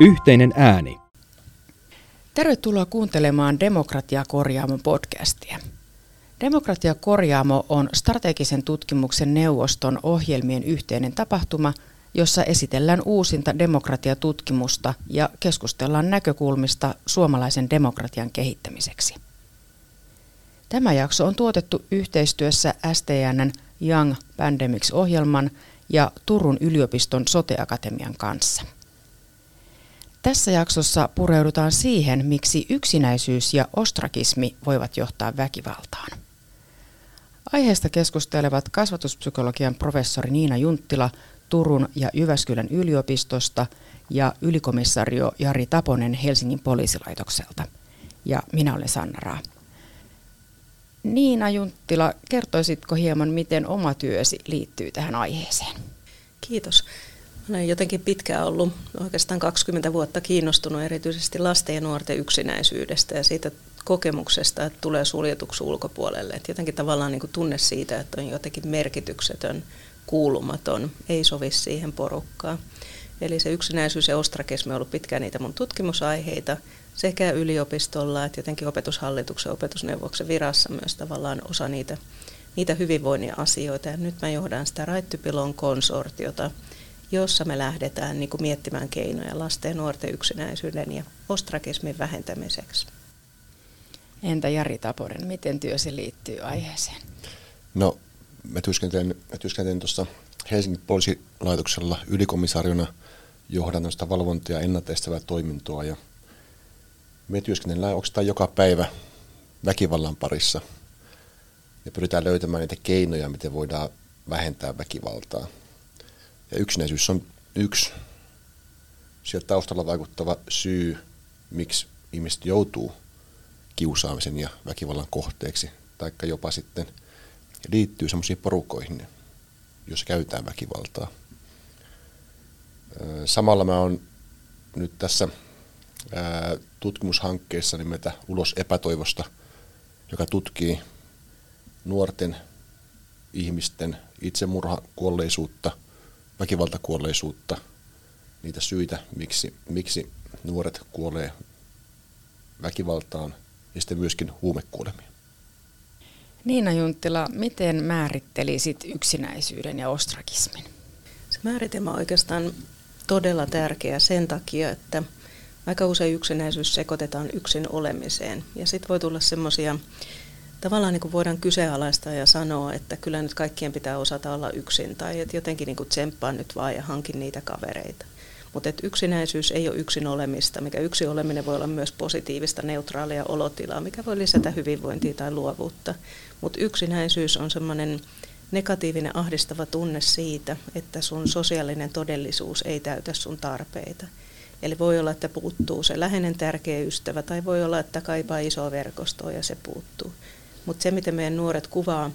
Yhteinen ääni. Tervetuloa kuuntelemaan Demokratia Korjaamo podcastia. Demokratia Korjaamo on strategisen tutkimuksen neuvoston ohjelmien yhteinen tapahtuma, jossa esitellään uusinta demokratiatutkimusta ja keskustellaan näkökulmista suomalaisen demokratian kehittämiseksi. Tämä jakso on tuotettu yhteistyössä STNn Young Pandemics-ohjelman ja Turun yliopiston Sote-akatemian kanssa. Tässä jaksossa pureudutaan siihen, miksi yksinäisyys ja ostrakismi voivat johtaa väkivaltaan. Aiheesta keskustelevat kasvatuspsykologian professori Niina Junttila Turun ja Jyväskylän yliopistosta ja ylikomissario Jari Taponen Helsingin poliisilaitokselta. Ja minä olen Sanna Raa. Niina Junttila, kertoisitko hieman, miten oma työsi liittyy tähän aiheeseen? Kiitos. Olen jotenkin pitkään ollut, oikeastaan 20 vuotta kiinnostunut erityisesti lasten ja nuorten yksinäisyydestä ja siitä kokemuksesta, että tulee suljetuksi ulkopuolelle. Että jotenkin tavallaan niin kuin tunne siitä, että on jotenkin merkityksetön, kuulumaton, ei sovi siihen porukkaan. Eli se yksinäisyys ja ostrakismi on ollut pitkään niitä mun tutkimusaiheita sekä yliopistolla että jotenkin opetushallituksen opetusneuvoksen virassa myös tavallaan osa niitä, niitä hyvinvoinnin asioita. Ja nyt mä johdan sitä Raittypilon konsortiota, jossa me lähdetään niin kuin miettimään keinoja lasten ja nuorten yksinäisyyden ja ostrakismin vähentämiseksi. Entä Jari Taponen, miten työsi liittyy aiheeseen? No, mä työskentelen, mä työskentelen tuossa Helsingin poliisilaitoksella ylikomissariona johdan tämmöistä valvontaa ja ennaltaestävää toimintoa ja me työskennellään oikeastaan joka päivä väkivallan parissa ja pyritään löytämään niitä keinoja, miten voidaan vähentää väkivaltaa. Ja yksinäisyys on yksi sieltä taustalla vaikuttava syy, miksi ihmiset joutuu kiusaamisen ja väkivallan kohteeksi, taikka jopa sitten liittyy semmoisiin porukoihin, jos käytetään väkivaltaa. Samalla mä oon nyt tässä tutkimushankkeessa nimeltä Ulos epätoivosta, joka tutkii nuorten ihmisten itsemurhakuolleisuutta, väkivaltakuolleisuutta, niitä syitä, miksi, miksi nuoret kuolee väkivaltaan ja sitten myöskin huumekuolemia. Niina Junttila, miten määrittelisit yksinäisyyden ja ostrakismin? Se määritelmä on oikeastaan todella tärkeä sen takia, että aika usein yksinäisyys sekoitetaan yksin olemiseen. Ja sitten voi tulla semmoisia, tavallaan niin kuin voidaan kyseenalaistaa ja sanoa, että kyllä nyt kaikkien pitää osata olla yksin. Tai että jotenkin niin kuin tsemppaa nyt vaan ja hankin niitä kavereita. Mutta yksinäisyys ei ole yksin olemista, mikä yksi oleminen voi olla myös positiivista, neutraalia olotilaa, mikä voi lisätä hyvinvointia tai luovuutta. Mutta yksinäisyys on semmoinen negatiivinen ahdistava tunne siitä, että sun sosiaalinen todellisuus ei täytä sun tarpeita. Eli voi olla, että puuttuu se läheinen tärkeä ystävä, tai voi olla, että kaipaa isoa verkostoa ja se puuttuu. Mutta se, miten meidän nuoret kuvaa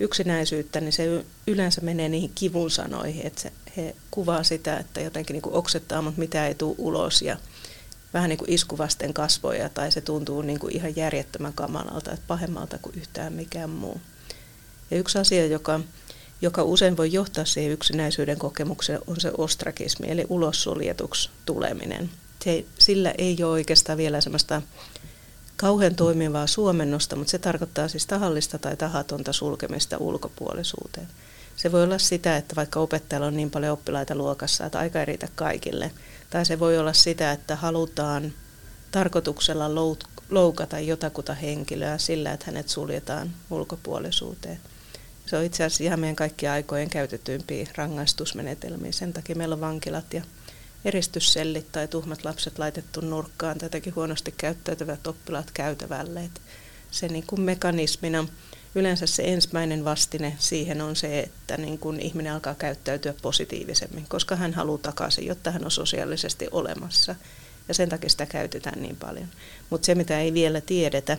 yksinäisyyttä, niin se yleensä menee niihin kivun sanoihin, että he kuvaa sitä, että jotenkin niin kuin oksettaa, mutta mitä ei tule ulos ja vähän niin kuin iskuvasten kasvoja tai se tuntuu niin kuin ihan järjettömän kamalalta, että pahemmalta kuin yhtään mikään muu. Ja yksi asia, joka, joka usein voi johtaa siihen yksinäisyyden kokemukseen, on se ostrakismi, eli ulossuljetuksi tuleminen. Se, sillä ei ole oikeastaan vielä semmoista kauhean toimivaa suomennosta, mutta se tarkoittaa siis tahallista tai tahatonta sulkemista ulkopuolisuuteen. Se voi olla sitä, että vaikka opettajalla on niin paljon oppilaita luokassa, että aika ei riitä kaikille. Tai se voi olla sitä, että halutaan tarkoituksella loukata jotakuta henkilöä sillä, että hänet suljetaan ulkopuolisuuteen. Se on itse asiassa ihan meidän kaikkien aikojen käytetyimpiä rangaistusmenetelmiä. Sen takia meillä on vankilat ja eristyssellit tai tuhmat lapset laitettu nurkkaan, tätäkin huonosti käyttäytyvät oppilaat käytävälle. Et se niin kuin mekanismina, yleensä se ensimmäinen vastine siihen on se, että niin kuin ihminen alkaa käyttäytyä positiivisemmin, koska hän haluaa takaisin, jotta hän on sosiaalisesti olemassa. Ja sen takia sitä käytetään niin paljon. Mutta se, mitä ei vielä tiedetä,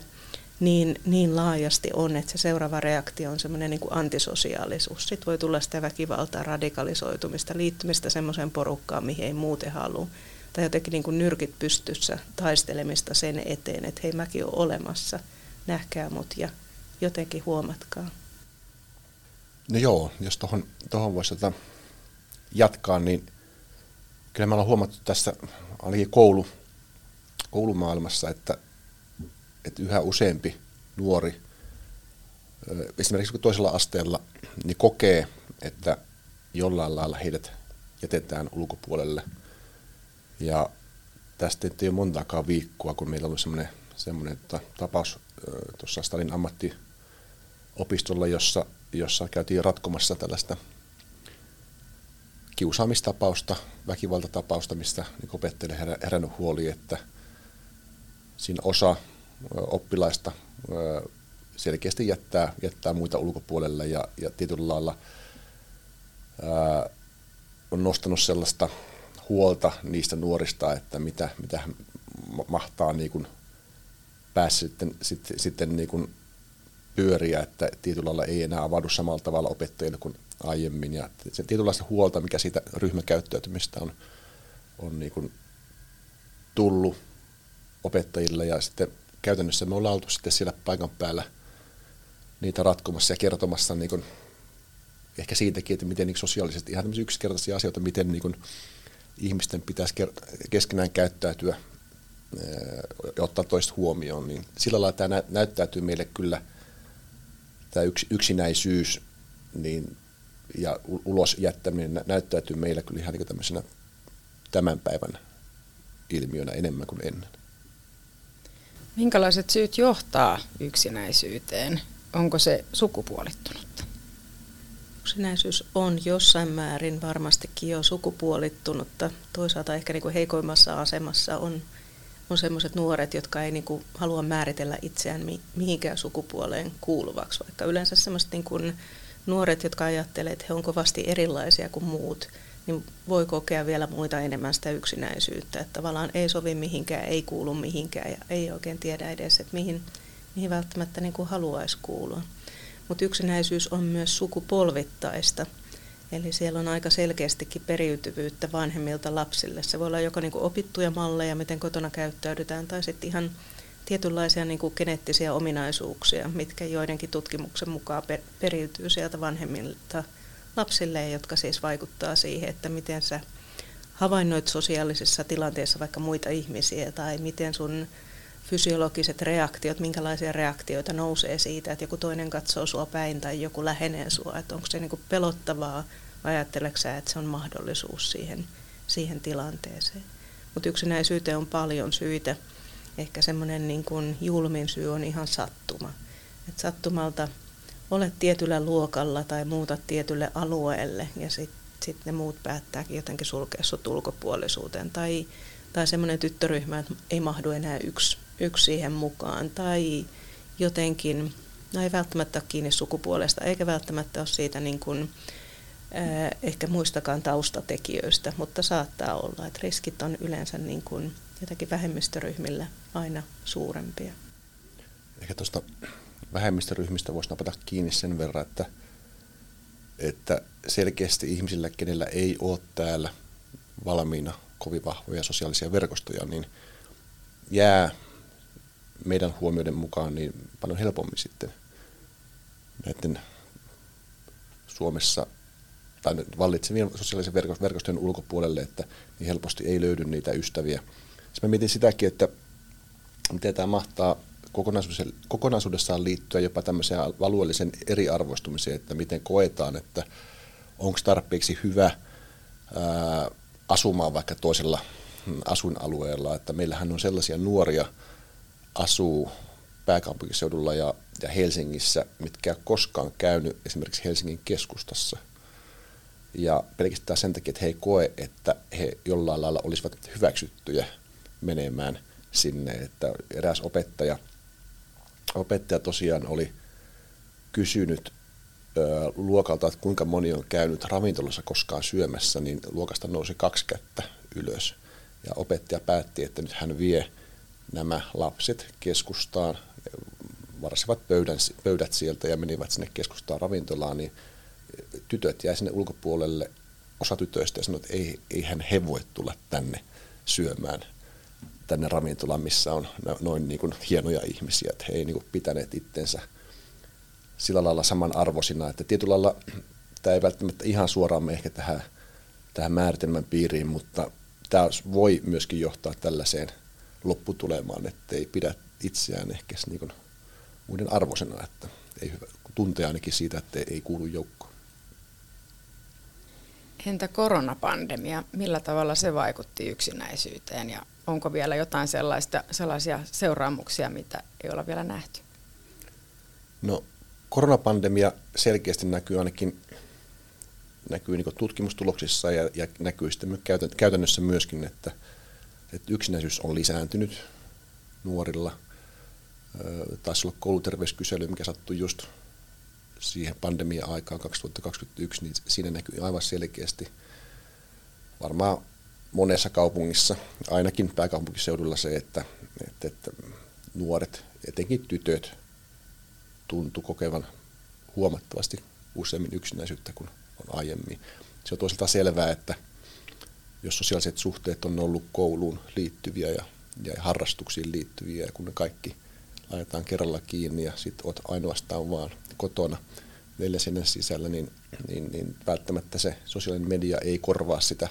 niin, niin laajasti on, että se seuraava reaktio on semmoinen niin kuin antisosiaalisuus. Sitten voi tulla sitä väkivaltaa, radikalisoitumista, liittymistä semmoiseen porukkaan, mihin ei muuten halua. Tai jotenkin niin kuin nyrkit pystyssä taistelemista sen eteen, että hei mäkin olen olemassa, nähkää mut ja jotenkin huomatkaa. No joo, jos tuohon voisi jatkaa, niin kyllä me ollaan huomattu tässä ainakin koulu, koulumaailmassa, että, että yhä useampi nuori, esimerkiksi toisella asteella, niin kokee, että jollain lailla heidät jätetään ulkopuolelle. Ja tästä ei ole montaakaan viikkoa, kun meillä on semmoinen, semmoinen tapaus tuossa Stalin ammattiopistolla, jossa, jossa käytiin ratkomassa tällaista kiusaamistapausta, väkivaltatapausta, mistä niin opettajille herännyt huoli, että siinä osa oppilaista selkeästi jättää, jättää muita ulkopuolelle ja, ja tietyllä lailla ää, on nostanut sellaista huolta niistä nuorista, että mitä, mitä mahtaa niin kuin päässä sitten, sitten, sitten niin kuin pyöriä, että tietyllä lailla ei enää avaudu samalla tavalla opettajille kuin aiemmin. Ja se tietynlaista huolta, mikä siitä ryhmäkäyttäytymistä on, on niin kuin tullut opettajille ja sitten käytännössä me ollaan oltu sitten siellä paikan päällä niitä ratkomassa ja kertomassa niin kuin ehkä siitäkin, että miten niin sosiaalisesti ihan yksinkertaisia asioita, miten niin kuin ihmisten pitäisi keskenään käyttäytyä ja ottaa toista huomioon, niin sillä lailla tämä näyttäytyy meille kyllä tämä yksinäisyys niin, ja ulos jättäminen näyttäytyy meillä kyllä ihan niin tämmöisenä tämän päivän ilmiönä enemmän kuin ennen. Minkälaiset syyt johtaa yksinäisyyteen? Onko se sukupuolittunutta? Yksinäisyys on jossain määrin varmastikin jo sukupuolittunutta. Toisaalta ehkä niin kuin heikoimmassa asemassa on, on sellaiset nuoret, jotka ei niin kuin halua määritellä itseään mihinkään sukupuoleen kuuluvaksi, vaikka yleensä sellaiset niin kuin nuoret, jotka ajattelee, että he ovat kovasti erilaisia kuin muut, niin voi kokea vielä muita enemmän sitä yksinäisyyttä, että tavallaan ei sovi mihinkään, ei kuulu mihinkään ja ei oikein tiedä edes, että mihin, mihin välttämättä niin kuin haluaisi kuulua. Mutta yksinäisyys on myös sukupolvittaista. Eli siellä on aika selkeästikin periytyvyyttä vanhemmilta lapsille. Se voi olla joko niin kuin opittuja malleja, miten kotona käyttäydytään, tai sitten ihan tietynlaisia niin kuin geneettisiä ominaisuuksia, mitkä joidenkin tutkimuksen mukaan per, periytyy sieltä vanhemmilta lapsille, jotka siis vaikuttaa siihen, että miten sä havainnoit sosiaalisissa tilanteissa vaikka muita ihmisiä, tai miten sun fysiologiset reaktiot, minkälaisia reaktioita nousee siitä, että joku toinen katsoo sua päin tai joku lähenee sua, että onko se niin kuin pelottavaa vai ajatteleksä, että se on mahdollisuus siihen, siihen tilanteeseen. Mutta yksinäisyyteen on paljon syitä. Ehkä semmoinen niin julmin syy on ihan sattuma. Et sattumalta olet tietyllä luokalla tai muuta tietylle alueelle ja sitten sit ne muut päättääkin jotenkin sulkea sut ulkopuolisuuteen. Tai, tai semmoinen tyttöryhmä, että ei mahdu enää yksi yksi siihen mukaan. Tai jotenkin, no ei välttämättä ole kiinni sukupuolesta, eikä välttämättä ole siitä niin kuin, äh, ehkä muistakaan taustatekijöistä, mutta saattaa olla, että riskit on yleensä niin kuin jotenkin vähemmistöryhmillä aina suurempia. Ehkä tuosta vähemmistöryhmistä voisi napata kiinni sen verran, että, että selkeästi ihmisillä, kenellä ei ole täällä valmiina kovin vahvoja sosiaalisia verkostoja, niin jää meidän huomioiden mukaan niin paljon helpommin sitten näiden Suomessa tai vallitsevien sosiaalisen verkostojen ulkopuolelle, että niin helposti ei löydy niitä ystäviä. Sitten mä mietin sitäkin, että miten tämä mahtaa kokonaisuudessaan liittyä jopa tämmöiseen alueellisen eriarvoistumiseen, että miten koetaan, että onko tarpeeksi hyvä ää, asumaan vaikka toisella mm, asuinalueella, että meillähän on sellaisia nuoria, asuu pääkaupunkiseudulla ja, ja Helsingissä, mitkä ei koskaan käynyt esimerkiksi Helsingin keskustassa. Ja pelkästään sen takia, että he ei koe, että he jollain lailla olisivat hyväksyttyjä menemään sinne. Että eräs opettaja, opettaja tosiaan oli kysynyt ö, luokalta, että kuinka moni on käynyt ravintolassa koskaan syömässä, niin luokasta nousi kaksi kättä ylös. Ja opettaja päätti, että nyt hän vie nämä lapset keskustaan, varasivat pöydän, pöydät sieltä ja menivät sinne keskustaan ravintolaan, niin tytöt jäi sinne ulkopuolelle, osa tytöistä ja sanoi, että ei, eihän he voi tulla tänne syömään tänne ravintolaan, missä on noin niin kuin hienoja ihmisiä, että he ei niin kuin pitäneet itsensä sillä lailla samanarvoisina, että tietyllä lailla tämä ei välttämättä ihan suoraan me ehkä tähän, tähän määritelmän piiriin, mutta tämä voi myöskin johtaa tällaiseen lopputulemaan, että ei pidä itseään ehkä niin muiden arvoisena, että ei hyvä, tuntee ainakin siitä, että ei kuulu joukkoon. Entä koronapandemia, millä tavalla se vaikutti yksinäisyyteen ja onko vielä jotain sellaista, sellaisia seuraamuksia, mitä ei olla vielä nähty? No koronapandemia selkeästi näkyy ainakin näkyy niin tutkimustuloksissa ja, ja näkyy sitten käytännössä myöskin, että, että yksinäisyys on lisääntynyt nuorilla. Taisi olla kouluterveyskysely, mikä sattui just siihen pandemia-aikaan 2021, niin siinä näkyy aivan selkeästi varmaan monessa kaupungissa, ainakin pääkaupunkiseudulla se, että, että, että nuoret, etenkin tytöt, tuntu kokevan huomattavasti useammin yksinäisyyttä kuin on aiemmin. Se on toisaalta selvää, että jos sosiaaliset suhteet on ollut kouluun liittyviä ja, ja harrastuksiin liittyviä, ja kun ne kaikki laitetaan kerralla kiinni ja sitten olet ainoastaan vaan kotona neljä sinne sisällä, niin, niin, niin välttämättä se sosiaalinen media ei korvaa sitä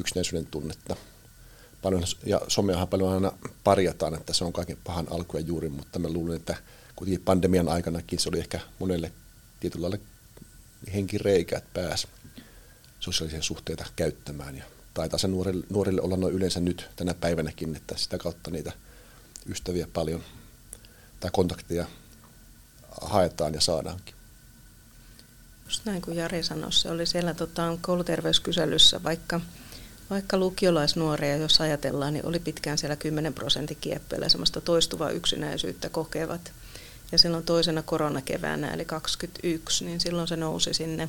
yksinäisyyden tunnetta. Paljon, ja someahan paljon aina parjataan, että se on kaiken pahan alku ja juuri, mutta mä luulen, että kuitenkin pandemian aikanakin se oli ehkä monelle tietyllä lailla henkireikä, että pääsi sosiaalisia suhteita käyttämään. Ja taitaa se nuorille, nuorille olla noin yleensä nyt tänä päivänäkin, että sitä kautta niitä ystäviä paljon tai kontakteja haetaan ja saadaankin. Just näin kuin Jari sanoi, se oli siellä tota, kouluterveyskyselyssä, vaikka, vaikka lukiolaisnuoria, jos ajatellaan, niin oli pitkään siellä 10 prosentin kieppeillä semmoista toistuvaa yksinäisyyttä kokevat. Ja silloin toisena koronakeväänä, eli 21, niin silloin se nousi sinne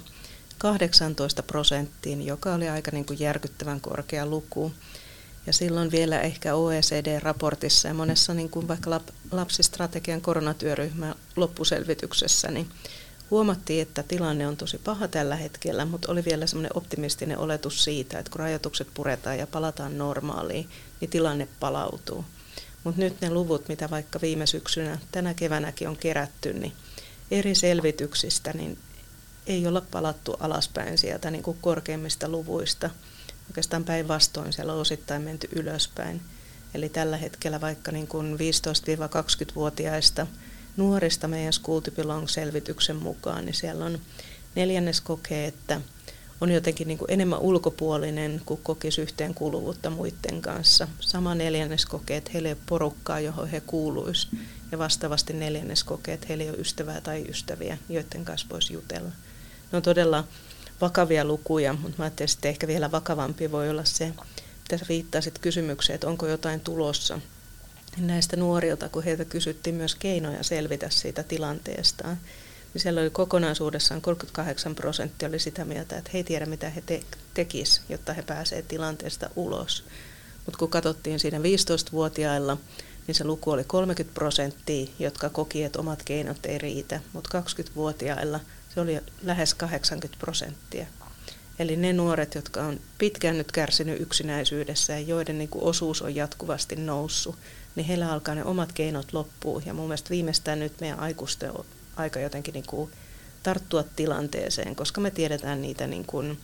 18 prosenttiin, joka oli aika niin kuin järkyttävän korkea luku. Ja silloin vielä ehkä OECD-raportissa ja monessa niin kuin vaikka lapsistrategian koronatyöryhmän loppuselvityksessä, niin huomattiin, että tilanne on tosi paha tällä hetkellä, mutta oli vielä semmoinen optimistinen oletus siitä, että kun rajoitukset puretaan ja palataan normaaliin, niin tilanne palautuu. Mutta nyt ne luvut, mitä vaikka viime syksynä, tänä keväänäkin on kerätty, niin eri selvityksistä, niin ei olla palattu alaspäin sieltä niin kuin korkeimmista luvuista. Oikeastaan päinvastoin siellä on osittain menty ylöspäin. Eli tällä hetkellä vaikka niin kuin 15-20-vuotiaista nuorista meidän School to Belong-selvityksen mukaan, niin siellä on neljännes kokee, että on jotenkin niin kuin enemmän ulkopuolinen kuin kokisi yhteenkuuluvuutta muiden kanssa. Sama neljännes kokee, että heillä ei ole porukkaa, johon he kuuluisivat. Ja vastaavasti neljännes kokee, että heillä ei ole ystävää tai ystäviä, joiden kanssa voisi jutella. Ne on todella vakavia lukuja, mutta mä ajattelin, että ehkä vielä vakavampi voi olla se, mitä viittasit kysymykseen, että onko jotain tulossa näistä nuorilta, kun heiltä kysyttiin myös keinoja selvitä siitä tilanteestaan niin siellä oli kokonaisuudessaan 38 prosenttia oli sitä mieltä, että he ei tiedä mitä he te- tekis, jotta he pääsevät tilanteesta ulos. Mutta kun katsottiin siinä 15-vuotiailla, niin se luku oli 30 prosenttia, jotka koki, että omat keinot ei riitä, mutta 20-vuotiailla oli lähes 80 prosenttia. Eli ne nuoret, jotka on pitkään nyt kärsinyt yksinäisyydessä ja joiden niin kuin osuus on jatkuvasti noussut, niin heillä alkaa ne omat keinot loppuu. Ja mun mielestä viimeistään nyt meidän aikuisten aika jotenkin niin kuin tarttua tilanteeseen, koska me tiedetään niitä niin kuin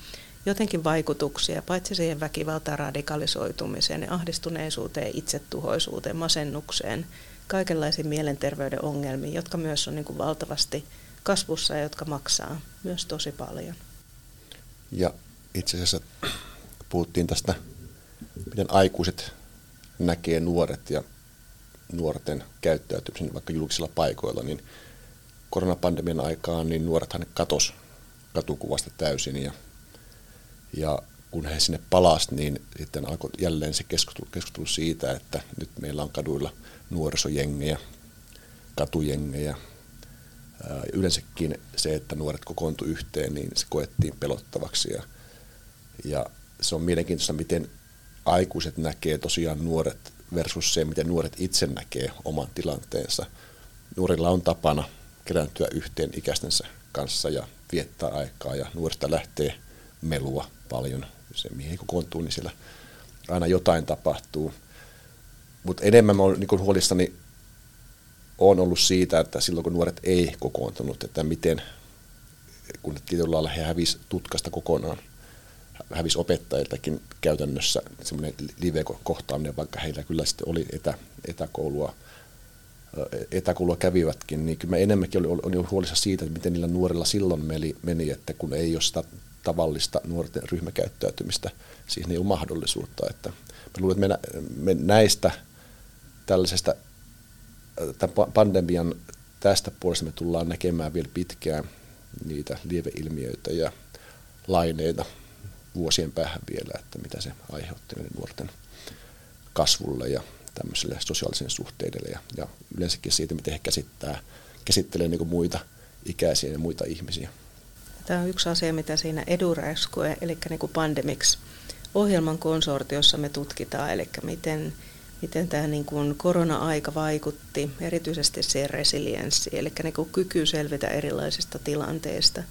jotenkin vaikutuksia, paitsi siihen väkivaltaan radikalisoitumiseen, niin ahdistuneisuuteen, itsetuhoisuuteen, masennukseen, kaikenlaisiin mielenterveyden ongelmiin, jotka myös on niin kuin valtavasti kasvussa ja jotka maksaa myös tosi paljon. Ja itse asiassa puhuttiin tästä, miten aikuiset näkee nuoret ja nuorten käyttäytymisen vaikka julkisilla paikoilla, niin koronapandemian aikaan niin nuorethan katos katukuvasta täysin ja, ja kun he sinne palasivat, niin sitten alkoi jälleen se keskustelu, keskustelu siitä, että nyt meillä on kaduilla nuorisojengejä, katujengejä. Yleensäkin se, että nuoret kokoontu yhteen, niin se koettiin pelottavaksi. Ja, ja se on mielenkiintoista, miten aikuiset näkee tosiaan nuoret versus se, miten nuoret itse näkee oman tilanteensa. Nuorilla on tapana kerääntyä yhteen ikäistensä kanssa ja viettää aikaa ja nuorista lähtee melua paljon. Se mihin kokoontuu, niin siellä aina jotain tapahtuu. Mutta enemmän mä olen niin huolissani on ollut siitä, että silloin kun nuoret ei kokoontunut, että miten, kun tietyllä lailla he hävisi tutkasta kokonaan, hävisi opettajiltakin käytännössä semmoinen live-kohtaaminen, vaikka heillä kyllä sitten oli etä, etäkoulua, etäkoulua kävivätkin, niin kyllä mä enemmänkin olin, olin huolissa siitä, että miten niillä nuorilla silloin meni, meni, että kun ei ole sitä tavallista nuorten ryhmäkäyttäytymistä, siihen ei ole mahdollisuutta. Että mä luulen, että me, me näistä tällaisesta tämän pandemian tästä puolesta me tullaan näkemään vielä pitkään niitä lieveilmiöitä ja laineita vuosien päähän vielä, että mitä se aiheutti nuorten kasvulle ja tämmöiselle sosiaalisille suhteille ja, ja yleensäkin siitä, miten he käsittää, käsittelee niin muita ikäisiä ja muita ihmisiä. Tämä on yksi asia, mitä siinä EduRescue, eli niin kuin Pandemics ohjelman konsortiossa me tutkitaan, eli miten, miten tämä niin kuin korona-aika vaikutti erityisesti siihen resilienssiin, eli niin kuin kyky selvitä erilaisista tilanteista.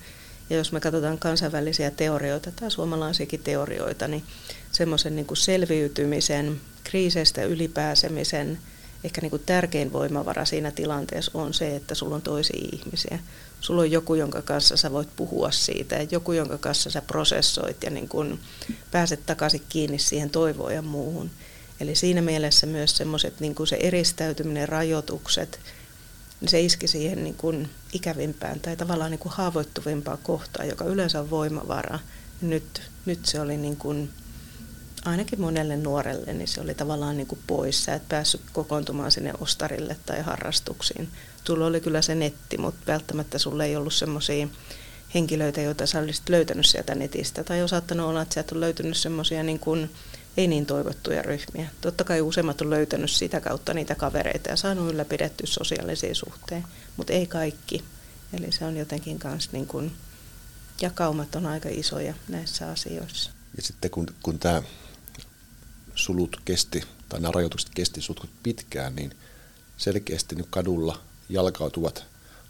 Ja jos me katsotaan kansainvälisiä teorioita tai suomalaisiakin teorioita, niin semmoisen niin selviytymisen, kriiseistä ylipääsemisen, ehkä niin kuin tärkein voimavara siinä tilanteessa on se, että sulla on toisia ihmisiä. Sulla on joku, jonka kanssa sä voit puhua siitä, ja joku, jonka kanssa sä prosessoit ja niin kuin pääset takaisin kiinni siihen toivoon ja muuhun. Eli siinä mielessä myös semmoiset niin kuin se eristäytyminen, rajoitukset, niin se iski siihen niin kuin ikävimpään tai tavallaan niin kuin haavoittuvimpaan kohtaan, joka yleensä on voimavara. Nyt, nyt se oli niin kuin ainakin monelle nuorelle, niin se oli tavallaan niin kuin pois. Sä et päässyt kokoontumaan sinne ostarille tai harrastuksiin. Tulla oli kyllä se netti, mutta välttämättä sulle ei ollut semmoisia henkilöitä, joita sä olisit löytänyt sieltä netistä. Tai on saattanut olla, että et ole löytynyt semmoisia niin kuin ei niin toivottuja ryhmiä. Totta kai useimmat on löytänyt sitä kautta niitä kavereita ja saanut ylläpidetty sosiaalisia suhteita, mutta ei kaikki. Eli se on jotenkin kanssa niin kuin, jakaumat on aika isoja näissä asioissa. Ja sitten kun, kun tämä sulut kesti, tai nämä rajoitukset kesti sutkut pitkään, niin selkeästi nyt kadulla jalkautuvat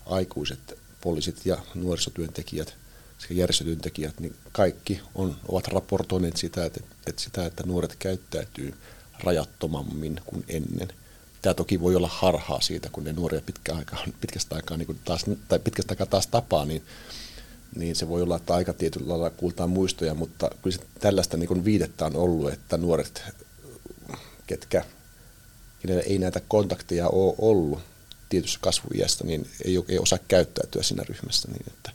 aikuiset poliisit ja nuorisotyöntekijät sekä järjestötyöntekijät, niin kaikki on, ovat raportoineet sitä että, että sitä, että nuoret käyttäytyy rajattomammin kuin ennen. Tämä toki voi olla harhaa siitä, kun ne nuoria pitkä aikaa, pitkästä aikaa, niin taas, tai pitkästä aikaa taas tapaa, niin niin se voi olla, että aika tietyllä lailla kuultaan muistoja, mutta kyllä se tällaista niin viidettä on ollut, että nuoret, ketkä kenelle ei näitä kontakteja ole ollut tietyssä kasvuiästä, niin ei, ei osaa käyttäytyä siinä ryhmässä. Niin että,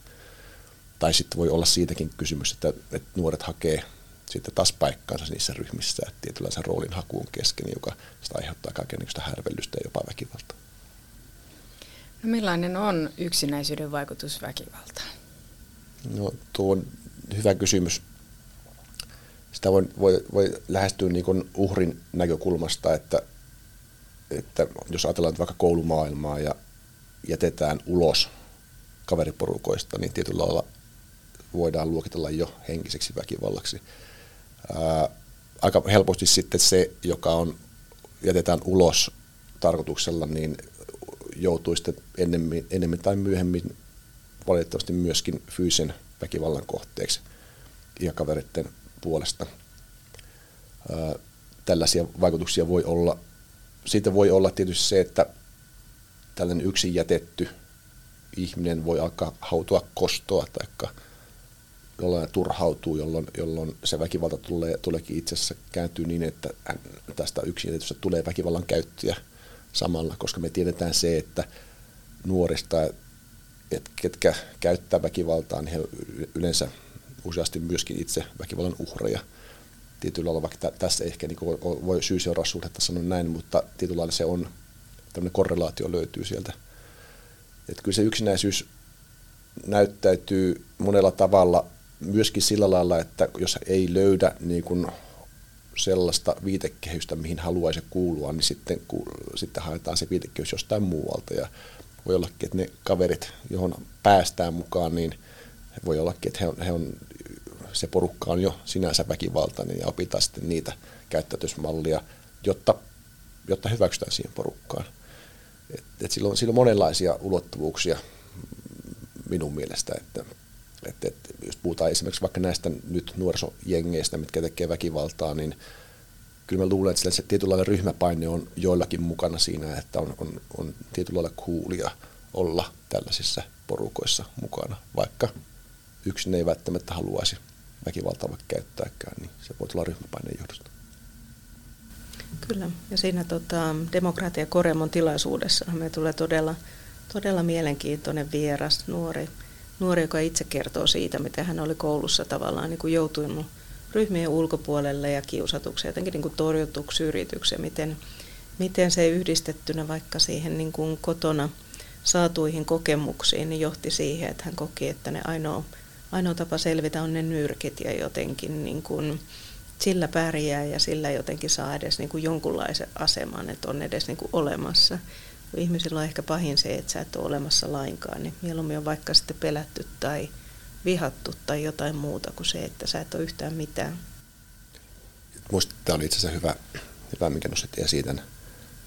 tai sitten voi olla siitäkin kysymys, että, että nuoret hakee sitten taas paikkaansa niissä ryhmissä, että tietynlaisen roolin hakuun kesken, joka sitä aiheuttaa kaikenlaista härvellystä ja jopa väkivaltaa. No millainen on yksinäisyyden vaikutus väkivaltaan? No tuo on hyvä kysymys. Sitä voi, voi, voi lähestyä niin uhrin näkökulmasta, että, että jos ajatellaan vaikka koulumaailmaa ja jätetään ulos kaveriporukoista, niin tietyllä lailla voidaan luokitella jo henkiseksi väkivallaksi. Ää, aika helposti sitten se, joka on, jätetään ulos tarkoituksella, niin joutuu sitten ennemmin, ennemmin tai myöhemmin valitettavasti myöskin fyysisen väkivallan kohteeksi iäkavereiden puolesta. Tällaisia vaikutuksia voi olla. Siitä voi olla tietysti se, että tällainen yksin jätetty ihminen voi alkaa hautua kostoa tai jollain turhautuu, jolloin, jolloin se väkivalta tulee, tuleekin itse asiassa kääntyy niin, että tästä yksin tulee väkivallan käyttöä samalla, koska me tiedetään se, että nuorista että ketkä käyttää väkivaltaa, niin he yleensä useasti myöskin itse väkivallan uhreja. Tietyllä lailla, vaikka tässä ehkä niin voi syy seuraa suhdetta sanoa näin, mutta tietyllä lailla se on, tämmöinen korrelaatio löytyy sieltä. Että kyllä se yksinäisyys näyttäytyy monella tavalla myöskin sillä lailla, että jos ei löydä niin kuin sellaista viitekehystä, mihin haluaisi kuulua, niin sitten, sitten haetaan se viitekehys jostain muualta. Ja voi ollakin, että ne kaverit, johon päästään mukaan, niin voi ollakin, että he on, he on, se porukka on jo sinänsä väkivaltainen ja opitaan sitten niitä käyttäytysmallia, jotta, jotta hyväksytään siihen porukkaan. Et, et sillä, on, sillä on monenlaisia ulottuvuuksia minun mielestä, että et, et, jos puhutaan esimerkiksi vaikka näistä nyt nuorisojengeistä, mitkä tekee väkivaltaa, niin kyllä mä luulen, että se tietynlainen ryhmäpaine on joillakin mukana siinä, että on, on, on tietynlailla kuulia olla tällaisissa porukoissa mukana, vaikka yksin ei välttämättä haluaisi väkivaltaa voi käyttääkään, niin se voi tulla ryhmäpaineen johdosta. Kyllä, ja siinä tota, Demokratia Koremon tilaisuudessa me tulee todella, todella mielenkiintoinen vieras, nuori, nuori, joka itse kertoo siitä, miten hän oli koulussa tavallaan niin kuin joutunut ryhmien ulkopuolelle ja kiusatuksi, jotenkin niin kuin torjutuksi yrityksi, miten, miten se yhdistettynä vaikka siihen niin kuin kotona saatuihin kokemuksiin niin johti siihen, että hän koki, että ne ainoa, ainoa tapa selvitä on ne nyrkit ja jotenkin niin kuin, sillä pärjää ja sillä jotenkin saa edes niin kuin jonkunlaisen aseman, että on edes niin kuin olemassa. Ihmisillä on ehkä pahin se, että sä et ole olemassa lainkaan, niin mieluummin on vaikka sitten pelätty tai vihattu tai jotain muuta kuin se, että sä et ole yhtään mitään. Minusta tämä oli itse asiassa hyvä, hyvä minkä nostit esiin tämän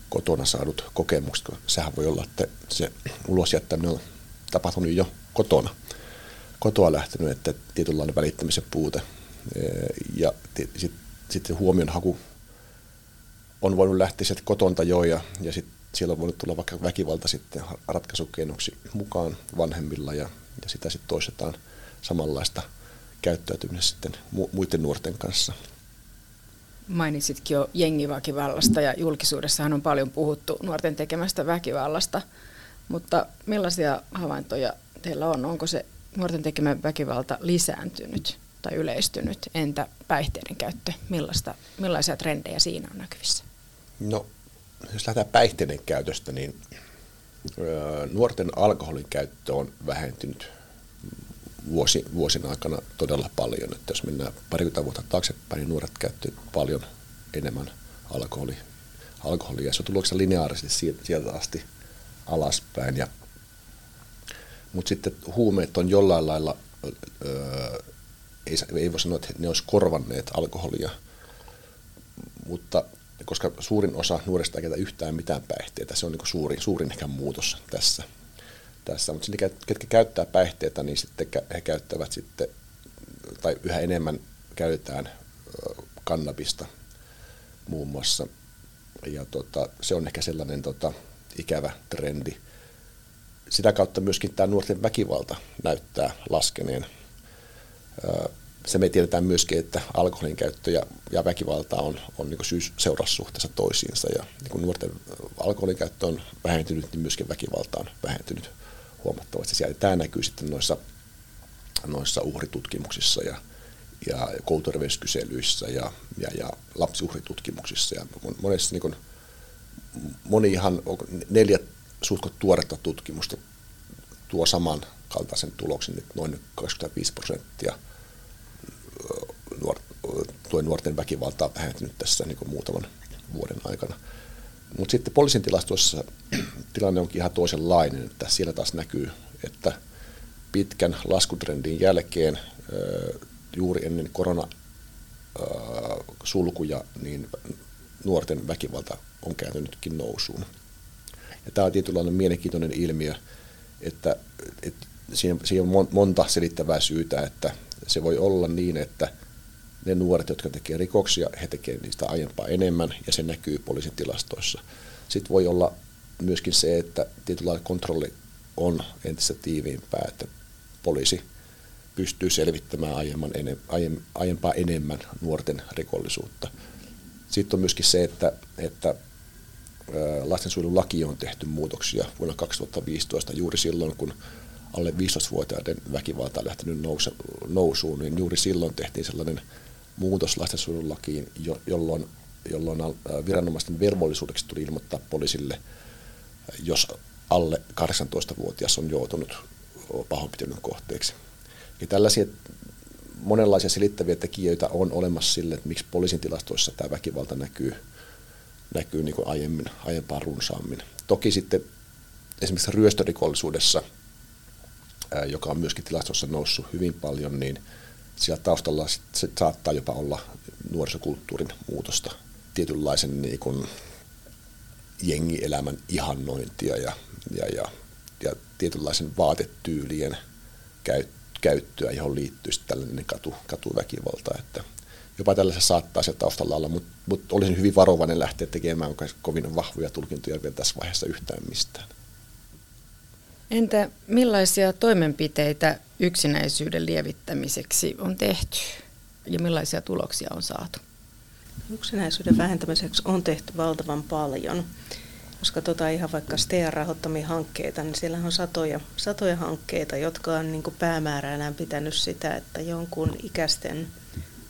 kotona saadut kokemukset, kun sehän voi olla, että se ulosjättäminen on tapahtunut jo kotona. Kotoa lähtenyt, että tietynlainen välittämisen puute ja sitten sit se huomion haku on voinut lähteä sieltä kotonta jo ja, ja sitten siellä on voinut tulla vaikka väkivalta sitten ratkaisukeinoksi mukaan vanhemmilla ja, ja sitä sitten toistetaan samanlaista käyttäytymistä sitten mu- muiden nuorten kanssa. Mainitsitkin jo jengiväkivallasta ja julkisuudessahan on paljon puhuttu nuorten tekemästä väkivallasta, mutta millaisia havaintoja teillä on? Onko se nuorten tekemä väkivalta lisääntynyt tai yleistynyt? Entä päihteiden käyttö? Millaista, millaisia trendejä siinä on näkyvissä? No, jos lähdetään päihteiden käytöstä, niin nuorten alkoholin käyttö on vähentynyt vuosi, vuosina aikana todella paljon. Että jos mennään parikymmentä vuotta taaksepäin, niin nuoret käytti paljon enemmän alkoholi, alkoholia. Se on tullut lineaarisesti sieltä asti alaspäin. Ja, mutta sitten huumeet on jollain lailla, öö, ei, ei voi sanoa, että ne olisi korvanneet alkoholia, mutta koska suurin osa nuorista ei käytä yhtään mitään päihteitä, se on niin suurin, suurin ehkä muutos tässä tässä. Mutta ketkä käyttää päihteitä, niin sitten he käyttävät sitten, tai yhä enemmän käytetään kannabista muun muassa. Ja tota, se on ehkä sellainen tota, ikävä trendi. Sitä kautta myöskin tämä nuorten väkivalta näyttää laskeneen. Se me tiedetään myöskin, että alkoholin käyttö ja, ja väkivalta on, on niin syys-seuraussuhteessa toisiinsa. Ja niin kun nuorten alkoholin käyttö on vähentynyt, niin myöskin väkivalta on vähentynyt huomattavasti siellä. Tämä näkyy sitten noissa, noissa uhritutkimuksissa ja, ja kouluterveyskyselyissä ja, ja, ja lapsiuhritutkimuksissa. Ja monessa, niin kuin, moni ihan neljä suhtko tuoretta tutkimusta tuo saman kaltaisen tuloksen, että noin 25 prosenttia tuen nuorten väkivaltaa vähentynyt tässä niin muutaman vuoden aikana. Mutta sitten poliisin tilastossa tilanne onkin ihan toisenlainen, että siellä taas näkyy, että pitkän laskutrendin jälkeen juuri ennen koronasulkuja, niin nuorten väkivalta on kääntynytkin nousuun. Ja tämä on tietynlainen mielenkiintoinen ilmiö, että, että siinä, siinä on monta selittävää syytä, että se voi olla niin, että ne nuoret, jotka tekevät rikoksia, he tekevät niistä aiempaa enemmän ja se näkyy poliisin tilastoissa. Sitten voi olla myöskin se, että tietynlainen kontrolli on entistä tiiviimpää, että poliisi pystyy selvittämään aiemman enem, aiempaa enemmän nuorten rikollisuutta. Sitten on myöskin se, että, että lastensuojelulaki on tehty muutoksia vuonna 2015 juuri silloin, kun alle 15-vuotiaiden väkivalta on lähtenyt nousuun, niin juuri silloin tehtiin sellainen muutos lastensuojelulakiin, jolloin, jolloin viranomaisten velvollisuudeksi tuli ilmoittaa poliisille, jos alle 18-vuotias on joutunut pahoinpitelyn kohteeksi. Ja tällaisia monenlaisia selittäviä tekijöitä on olemassa sille, että miksi poliisin tilastoissa tämä väkivalta näkyy, näkyy niin kuin aiemmin, aiempaa runsaammin. Toki sitten esimerkiksi ryöstörikollisuudessa, joka on myöskin tilastossa noussut hyvin paljon, niin – siellä taustalla se saattaa jopa olla nuorisokulttuurin muutosta, tietynlaisen niin kuin jengielämän ihannointia ja, ja, ja, ja tietynlaisen vaatetyylien käyt, käyttöä, johon liittyy tällainen katu, katuväkivalta. Että jopa tällaisessa saattaa se taustalla olla, mutta, mutta olisin hyvin varovainen lähteä tekemään kovin vahvoja tulkintoja vielä tässä vaiheessa yhtään mistään. Entä millaisia toimenpiteitä yksinäisyyden lievittämiseksi on tehty? ja millaisia tuloksia on saatu? Yksinäisyyden vähentämiseksi on tehty valtavan paljon. Jos katsotaan ihan vaikka STEAn rahoittamia hankkeita, niin siellä on satoja, satoja hankkeita, jotka on niin päämääränään pitänyt sitä, että jonkun ikäisten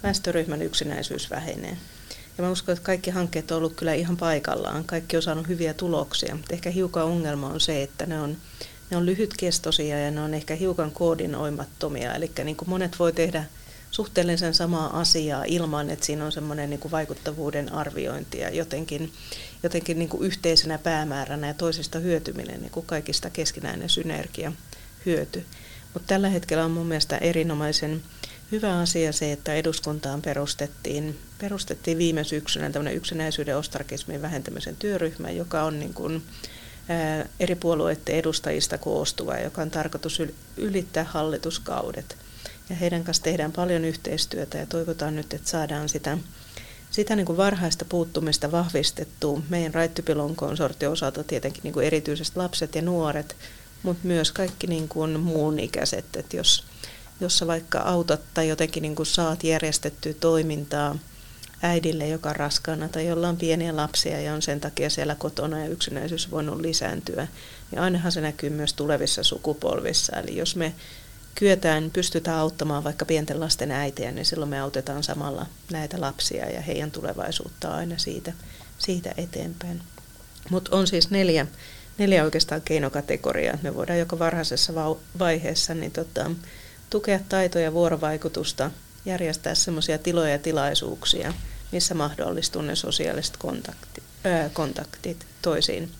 väestöryhmän yksinäisyys vähenee. Ja mä uskon, että kaikki hankkeet on ollut kyllä ihan paikallaan. Kaikki on saanut hyviä tuloksia. Ehkä hiukan ongelma on se, että ne on, ne on lyhytkestoisia ja ne on ehkä hiukan koordinoimattomia. Eli niin kuin monet voi tehdä suhteellisen samaa asiaa ilman, että siinä on semmoinen niin kuin vaikuttavuuden arviointi ja jotenkin, jotenkin niin kuin yhteisenä päämääränä ja toisista hyötyminen, niin kuin kaikista keskinäinen synergia hyöty. Mutta tällä hetkellä on mun mielestä erinomaisen hyvä asia se, että eduskuntaan perustettiin, perustettiin viime syksynä tämmöinen yksinäisyyden ostarkismin vähentämisen työryhmä, joka on niin kuin, eri puolueiden edustajista koostuva, joka on tarkoitus ylittää hallituskaudet. Ja heidän kanssa tehdään paljon yhteistyötä ja toivotaan nyt, että saadaan sitä, sitä niin kuin varhaista puuttumista vahvistettua. Meidän Raittypilon konsortion osalta tietenkin niin kuin erityisesti lapset ja nuoret, mutta myös kaikki niin kuin muun ikäiset. Että jos, jos sä vaikka autat tai jotenkin niin kuin saat järjestettyä toimintaa äidille, joka on raskaana tai jolla on pieniä lapsia ja on sen takia siellä kotona ja yksinäisyys voinut lisääntyä, niin ainahan se näkyy myös tulevissa sukupolvissa. Eli jos me kyetään, pystytään auttamaan vaikka pienten lasten äitiä, niin silloin me autetaan samalla näitä lapsia ja heidän tulevaisuutta aina siitä, siitä eteenpäin. Mutta on siis neljä, neljä oikeastaan keinokategoriaa. Me voidaan joko varhaisessa vaiheessa niin tota, tukea taitoja ja vuorovaikutusta, järjestää semmoisia tiloja ja tilaisuuksia, missä mahdollistuu ne sosiaaliset kontaktit, ää, kontaktit toisiin,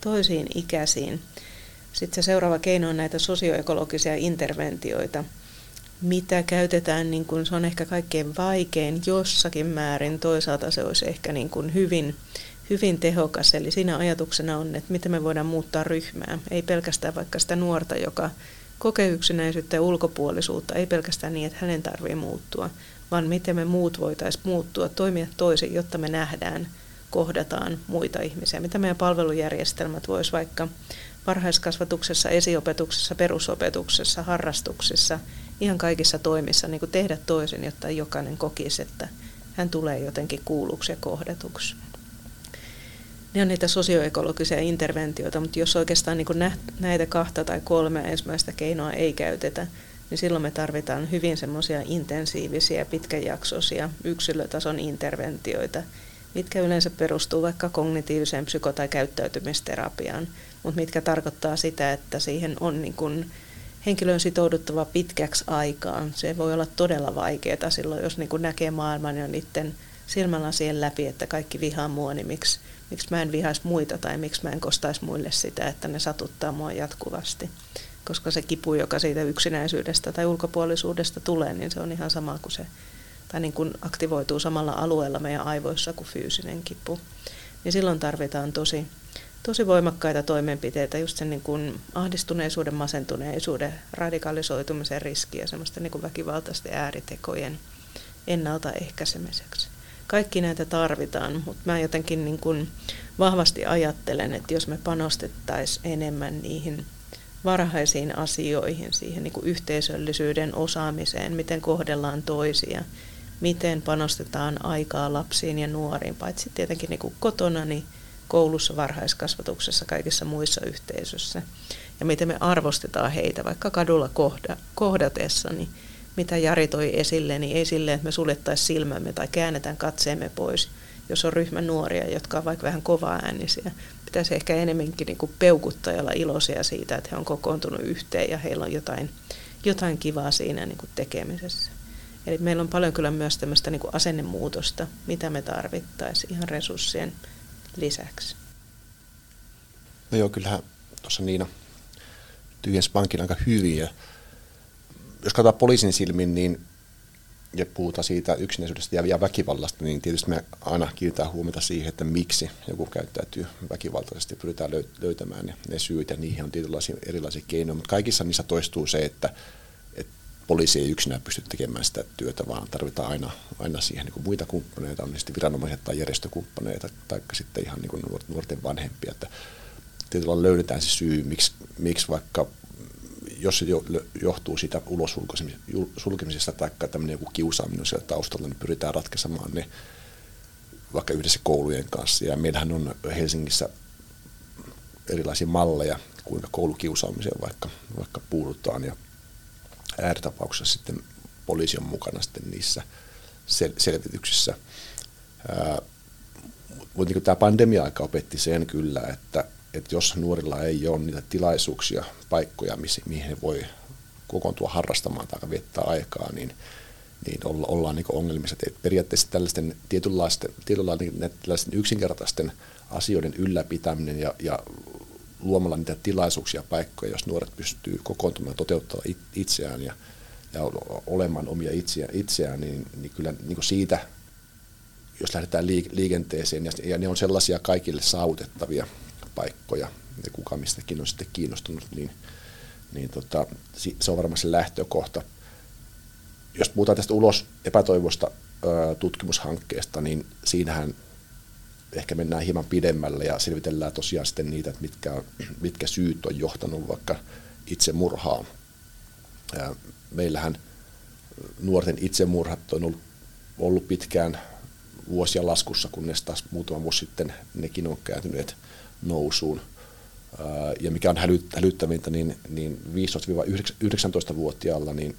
toisiin ikäisiin. Sitten se seuraava keino on näitä sosioekologisia interventioita, mitä käytetään, niin kun se on ehkä kaikkein vaikein jossakin määrin. Toisaalta se olisi ehkä niin kuin hyvin, hyvin tehokas. Eli siinä ajatuksena on, että miten me voidaan muuttaa ryhmää. Ei pelkästään vaikka sitä nuorta, joka kokee yksinäisyyttä ja ulkopuolisuutta, ei pelkästään niin, että hänen tarvitsee muuttua, vaan miten me muut voitaisiin muuttua, toimia toisin, jotta me nähdään, kohdataan muita ihmisiä. Mitä meidän palvelujärjestelmät voisi vaikka varhaiskasvatuksessa, esiopetuksessa, perusopetuksessa, harrastuksissa, ihan kaikissa toimissa niin tehdä toisin, jotta jokainen kokisi, että hän tulee jotenkin kuulluksi ja kohdatuksi. Ne on niitä sosioekologisia interventioita, mutta jos oikeastaan niin näitä kahta tai kolmea ensimmäistä keinoa ei käytetä, niin silloin me tarvitaan hyvin semmoisia intensiivisiä, pitkäjaksoisia yksilötason interventioita, mitkä yleensä perustuu vaikka kognitiiviseen psyko- tai käyttäytymisterapiaan, mutta mitkä tarkoittaa sitä, että siihen on niin kuin henkilön sitouduttava pitkäksi aikaan. Se voi olla todella vaikeaa silloin, jos niin kuin näkee maailman ja niiden silmälasien läpi, että kaikki vihaa mua, niin miksi, miksi mä en vihaisi muita tai miksi mä en kostaisi muille sitä, että ne satuttaa mua jatkuvasti. Koska se kipu, joka siitä yksinäisyydestä tai ulkopuolisuudesta tulee, niin se on ihan sama kuin se, tai niin kuin aktivoituu samalla alueella meidän aivoissa kuin fyysinen kipu. Niin silloin tarvitaan tosi, tosi voimakkaita toimenpiteitä just sen niin kuin ahdistuneisuuden, masentuneisuuden, radikalisoitumisen riskiä ja semmoista niin kuin väkivaltaisten ääritekojen ennaltaehkäisemiseksi. Kaikki näitä tarvitaan, mutta mä jotenkin niin kuin vahvasti ajattelen, että jos me panostettaisiin enemmän niihin varhaisiin asioihin, siihen niin kuin yhteisöllisyyden osaamiseen, miten kohdellaan toisia, miten panostetaan aikaa lapsiin ja nuoriin, paitsi tietenkin niin kuin kotona, niin koulussa, varhaiskasvatuksessa, kaikissa muissa yhteisöissä. Ja miten me arvostetaan heitä vaikka kadulla kohda, kohdatessa, niin mitä Jari toi esille, niin ei silleen, että me suljettaisiin silmämme tai käännetään katseemme pois, jos on ryhmä nuoria, jotka on vaikka vähän kovaa äänisiä. Pitäisi ehkä enemmänkin niin kuin peukuttajalla iloisia siitä, että he on kokoontunut yhteen ja heillä on jotain, jotain kivaa siinä niin kuin tekemisessä. Eli meillä on paljon kyllä myös tämmöistä niin kuin asennemuutosta, mitä me tarvittaisiin ihan resurssien lisäksi. No joo, kyllähän tuossa Niina tyhjensi pankin aika hyvin. Ja jos katsotaan poliisin silmin, niin ja puhutaan siitä yksinäisyydestä ja väkivallasta, niin tietysti me aina kiinnitetään huomiota siihen, että miksi joku käyttäytyy väkivaltaisesti pyritään löytämään ne, syyt ja niihin on tietynlaisia erilaisia keinoja, mutta kaikissa niissä toistuu se, että, että poliisi ei yksinään pysty tekemään sitä työtä, vaan tarvitaan aina, aina siihen niin muita kumppaneita, on sitten viranomaiset tai järjestökumppaneita tai sitten ihan niin nuorten vanhempia, että tietyllä löydetään se syy, miksi, miksi vaikka jos se johtuu siitä ulos sulkemisesta tai tämmöinen joku kiusaaminen siellä taustalla, niin pyritään ratkaisemaan ne vaikka yhdessä koulujen kanssa. Ja meillähän on Helsingissä erilaisia malleja, kuinka koulukiusaamiseen vaikka, vaikka puudutaan. Ja ääritapauksessa sitten poliisi on mukana sitten niissä sel- selvityksissä. mutta niin tämä pandemia-aika opetti sen kyllä, että, että jos nuorilla ei ole niitä tilaisuuksia, paikkoja, mihin he voi kokoontua harrastamaan tai viettää aikaa, niin, niin olla, ollaan niin ongelmissa. Et periaatteessa tällaisten tietynlaisten, tietynlaisten yksinkertaisten asioiden ylläpitäminen ja, ja luomalla niitä tilaisuuksia paikkoja, jos nuoret pystyy kokoontumaan toteuttamaan itseään ja, ja olemaan omia itseään, itseään niin, niin kyllä niin kuin siitä, jos lähdetään liikenteeseen, ja, ja ne on sellaisia kaikille saavutettavia paikkoja, ja kuka mistäkin on sitten kiinnostunut, niin, niin tota, se on varmaan se lähtökohta. Jos puhutaan tästä ulos epätoivosta tutkimushankkeesta, niin siinähän ehkä mennään hieman pidemmälle ja selvitellään tosiaan sitten niitä, että mitkä, mitkä syyt on johtanut vaikka itsemurhaan. Meillähän nuorten itsemurhat on ollut, ollut pitkään vuosia laskussa, kunnes taas muutama vuosi sitten nekin on kääntyneet nousuun. Ja mikä on hälyttävintä, niin, niin 15-19-vuotiaalla niin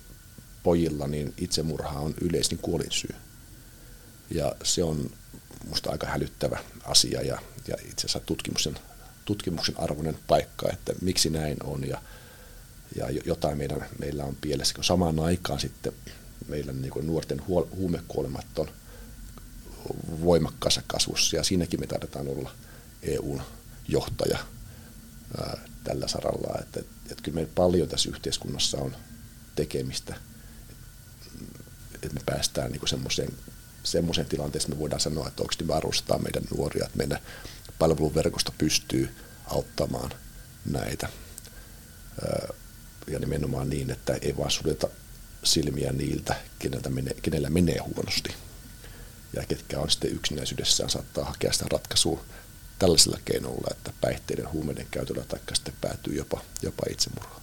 pojilla niin itsemurha on yleisin kuolinsyy. Ja se on minusta aika hälyttävä asia ja, ja itse asiassa tutkimuksen, tutkimuksen arvoinen paikka, että miksi näin on ja, ja jotain meidän, meillä on pielessä, kun samaan aikaan sitten meillä niin nuorten huumekuolemat on voimakkaassa kasvussa ja siinäkin me taidetaan olla EUn johtaja ää, tällä saralla, että, että kyllä meillä paljon tässä yhteiskunnassa on tekemistä, että me päästään niin semmoiseen semmoisen tilanteeseen me voidaan sanoa, että oikeasti varustaa meidän nuoria, että meidän palveluverkosto pystyy auttamaan näitä. Ja nimenomaan niin, että ei vaan suljeta silmiä niiltä, keneltä menee, kenellä menee huonosti. Ja ketkä on sitten yksinäisyydessään saattaa hakea sitä ratkaisua tällaisella keinolla, että päihteiden huumeiden käytöllä tai sitten päätyy jopa, jopa itsemurhaan.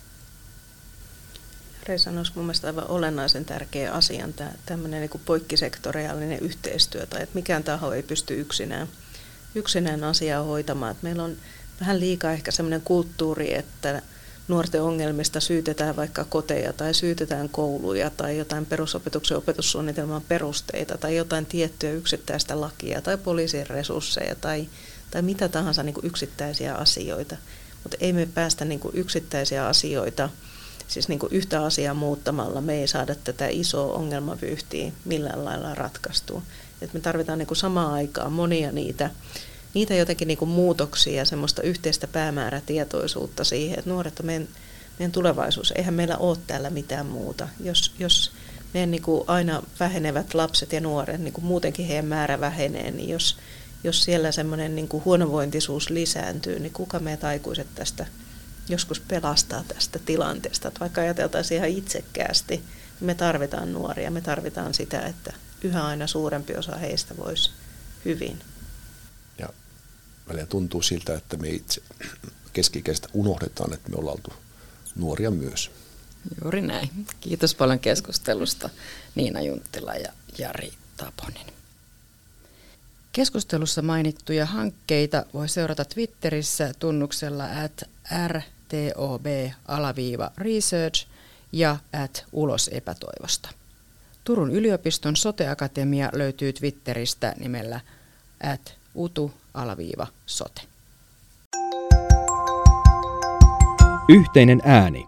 Reisa sanoisi mun mielestä aivan olennaisen tärkeä asia, tämmöinen niin poikkisektoriaalinen yhteistyö, tai että mikään taho ei pysty yksinään, yksinään asiaa hoitamaan. Että meillä on vähän liikaa ehkä semmoinen kulttuuri, että nuorten ongelmista syytetään vaikka koteja tai syytetään kouluja tai jotain perusopetuksen opetussuunnitelman perusteita tai jotain tiettyä yksittäistä lakia tai poliisin resursseja tai, tai mitä tahansa niin kuin yksittäisiä asioita. Mutta ei me päästä niin kuin yksittäisiä asioita – Siis niin kuin yhtä asiaa muuttamalla me ei saada tätä isoa ongelmavyyhtiä millään lailla ratkaistua. Et me tarvitaan niin kuin samaan aikaan monia niitä, niitä jotenkin niin kuin muutoksia ja semmoista yhteistä päämäärätietoisuutta siihen, että nuoret on meidän, meidän tulevaisuus. Eihän meillä ole täällä mitään muuta. Jos, jos meidän niin kuin aina vähenevät lapset ja nuoret, niin kuin muutenkin heidän määrä vähenee, niin jos, jos siellä semmoinen niin kuin huonovointisuus lisääntyy, niin kuka meitä aikuiset tästä joskus pelastaa tästä tilanteesta. Että vaikka ajateltaisiin ihan itsekkäästi, niin me tarvitaan nuoria, me tarvitaan sitä, että yhä aina suurempi osa heistä voisi hyvin. Ja välillä tuntuu siltä, että me itse keski unohdetaan, että me ollaan oltu nuoria myös. Juuri näin. Kiitos paljon keskustelusta Niina Junttila ja Jari Taponen. Keskustelussa mainittuja hankkeita voi seurata Twitterissä tunnuksella at rtob-research ja at ulos epätoivosta. Turun yliopiston soteakatemia löytyy Twitteristä nimellä at utu-sote. Yhteinen ääni.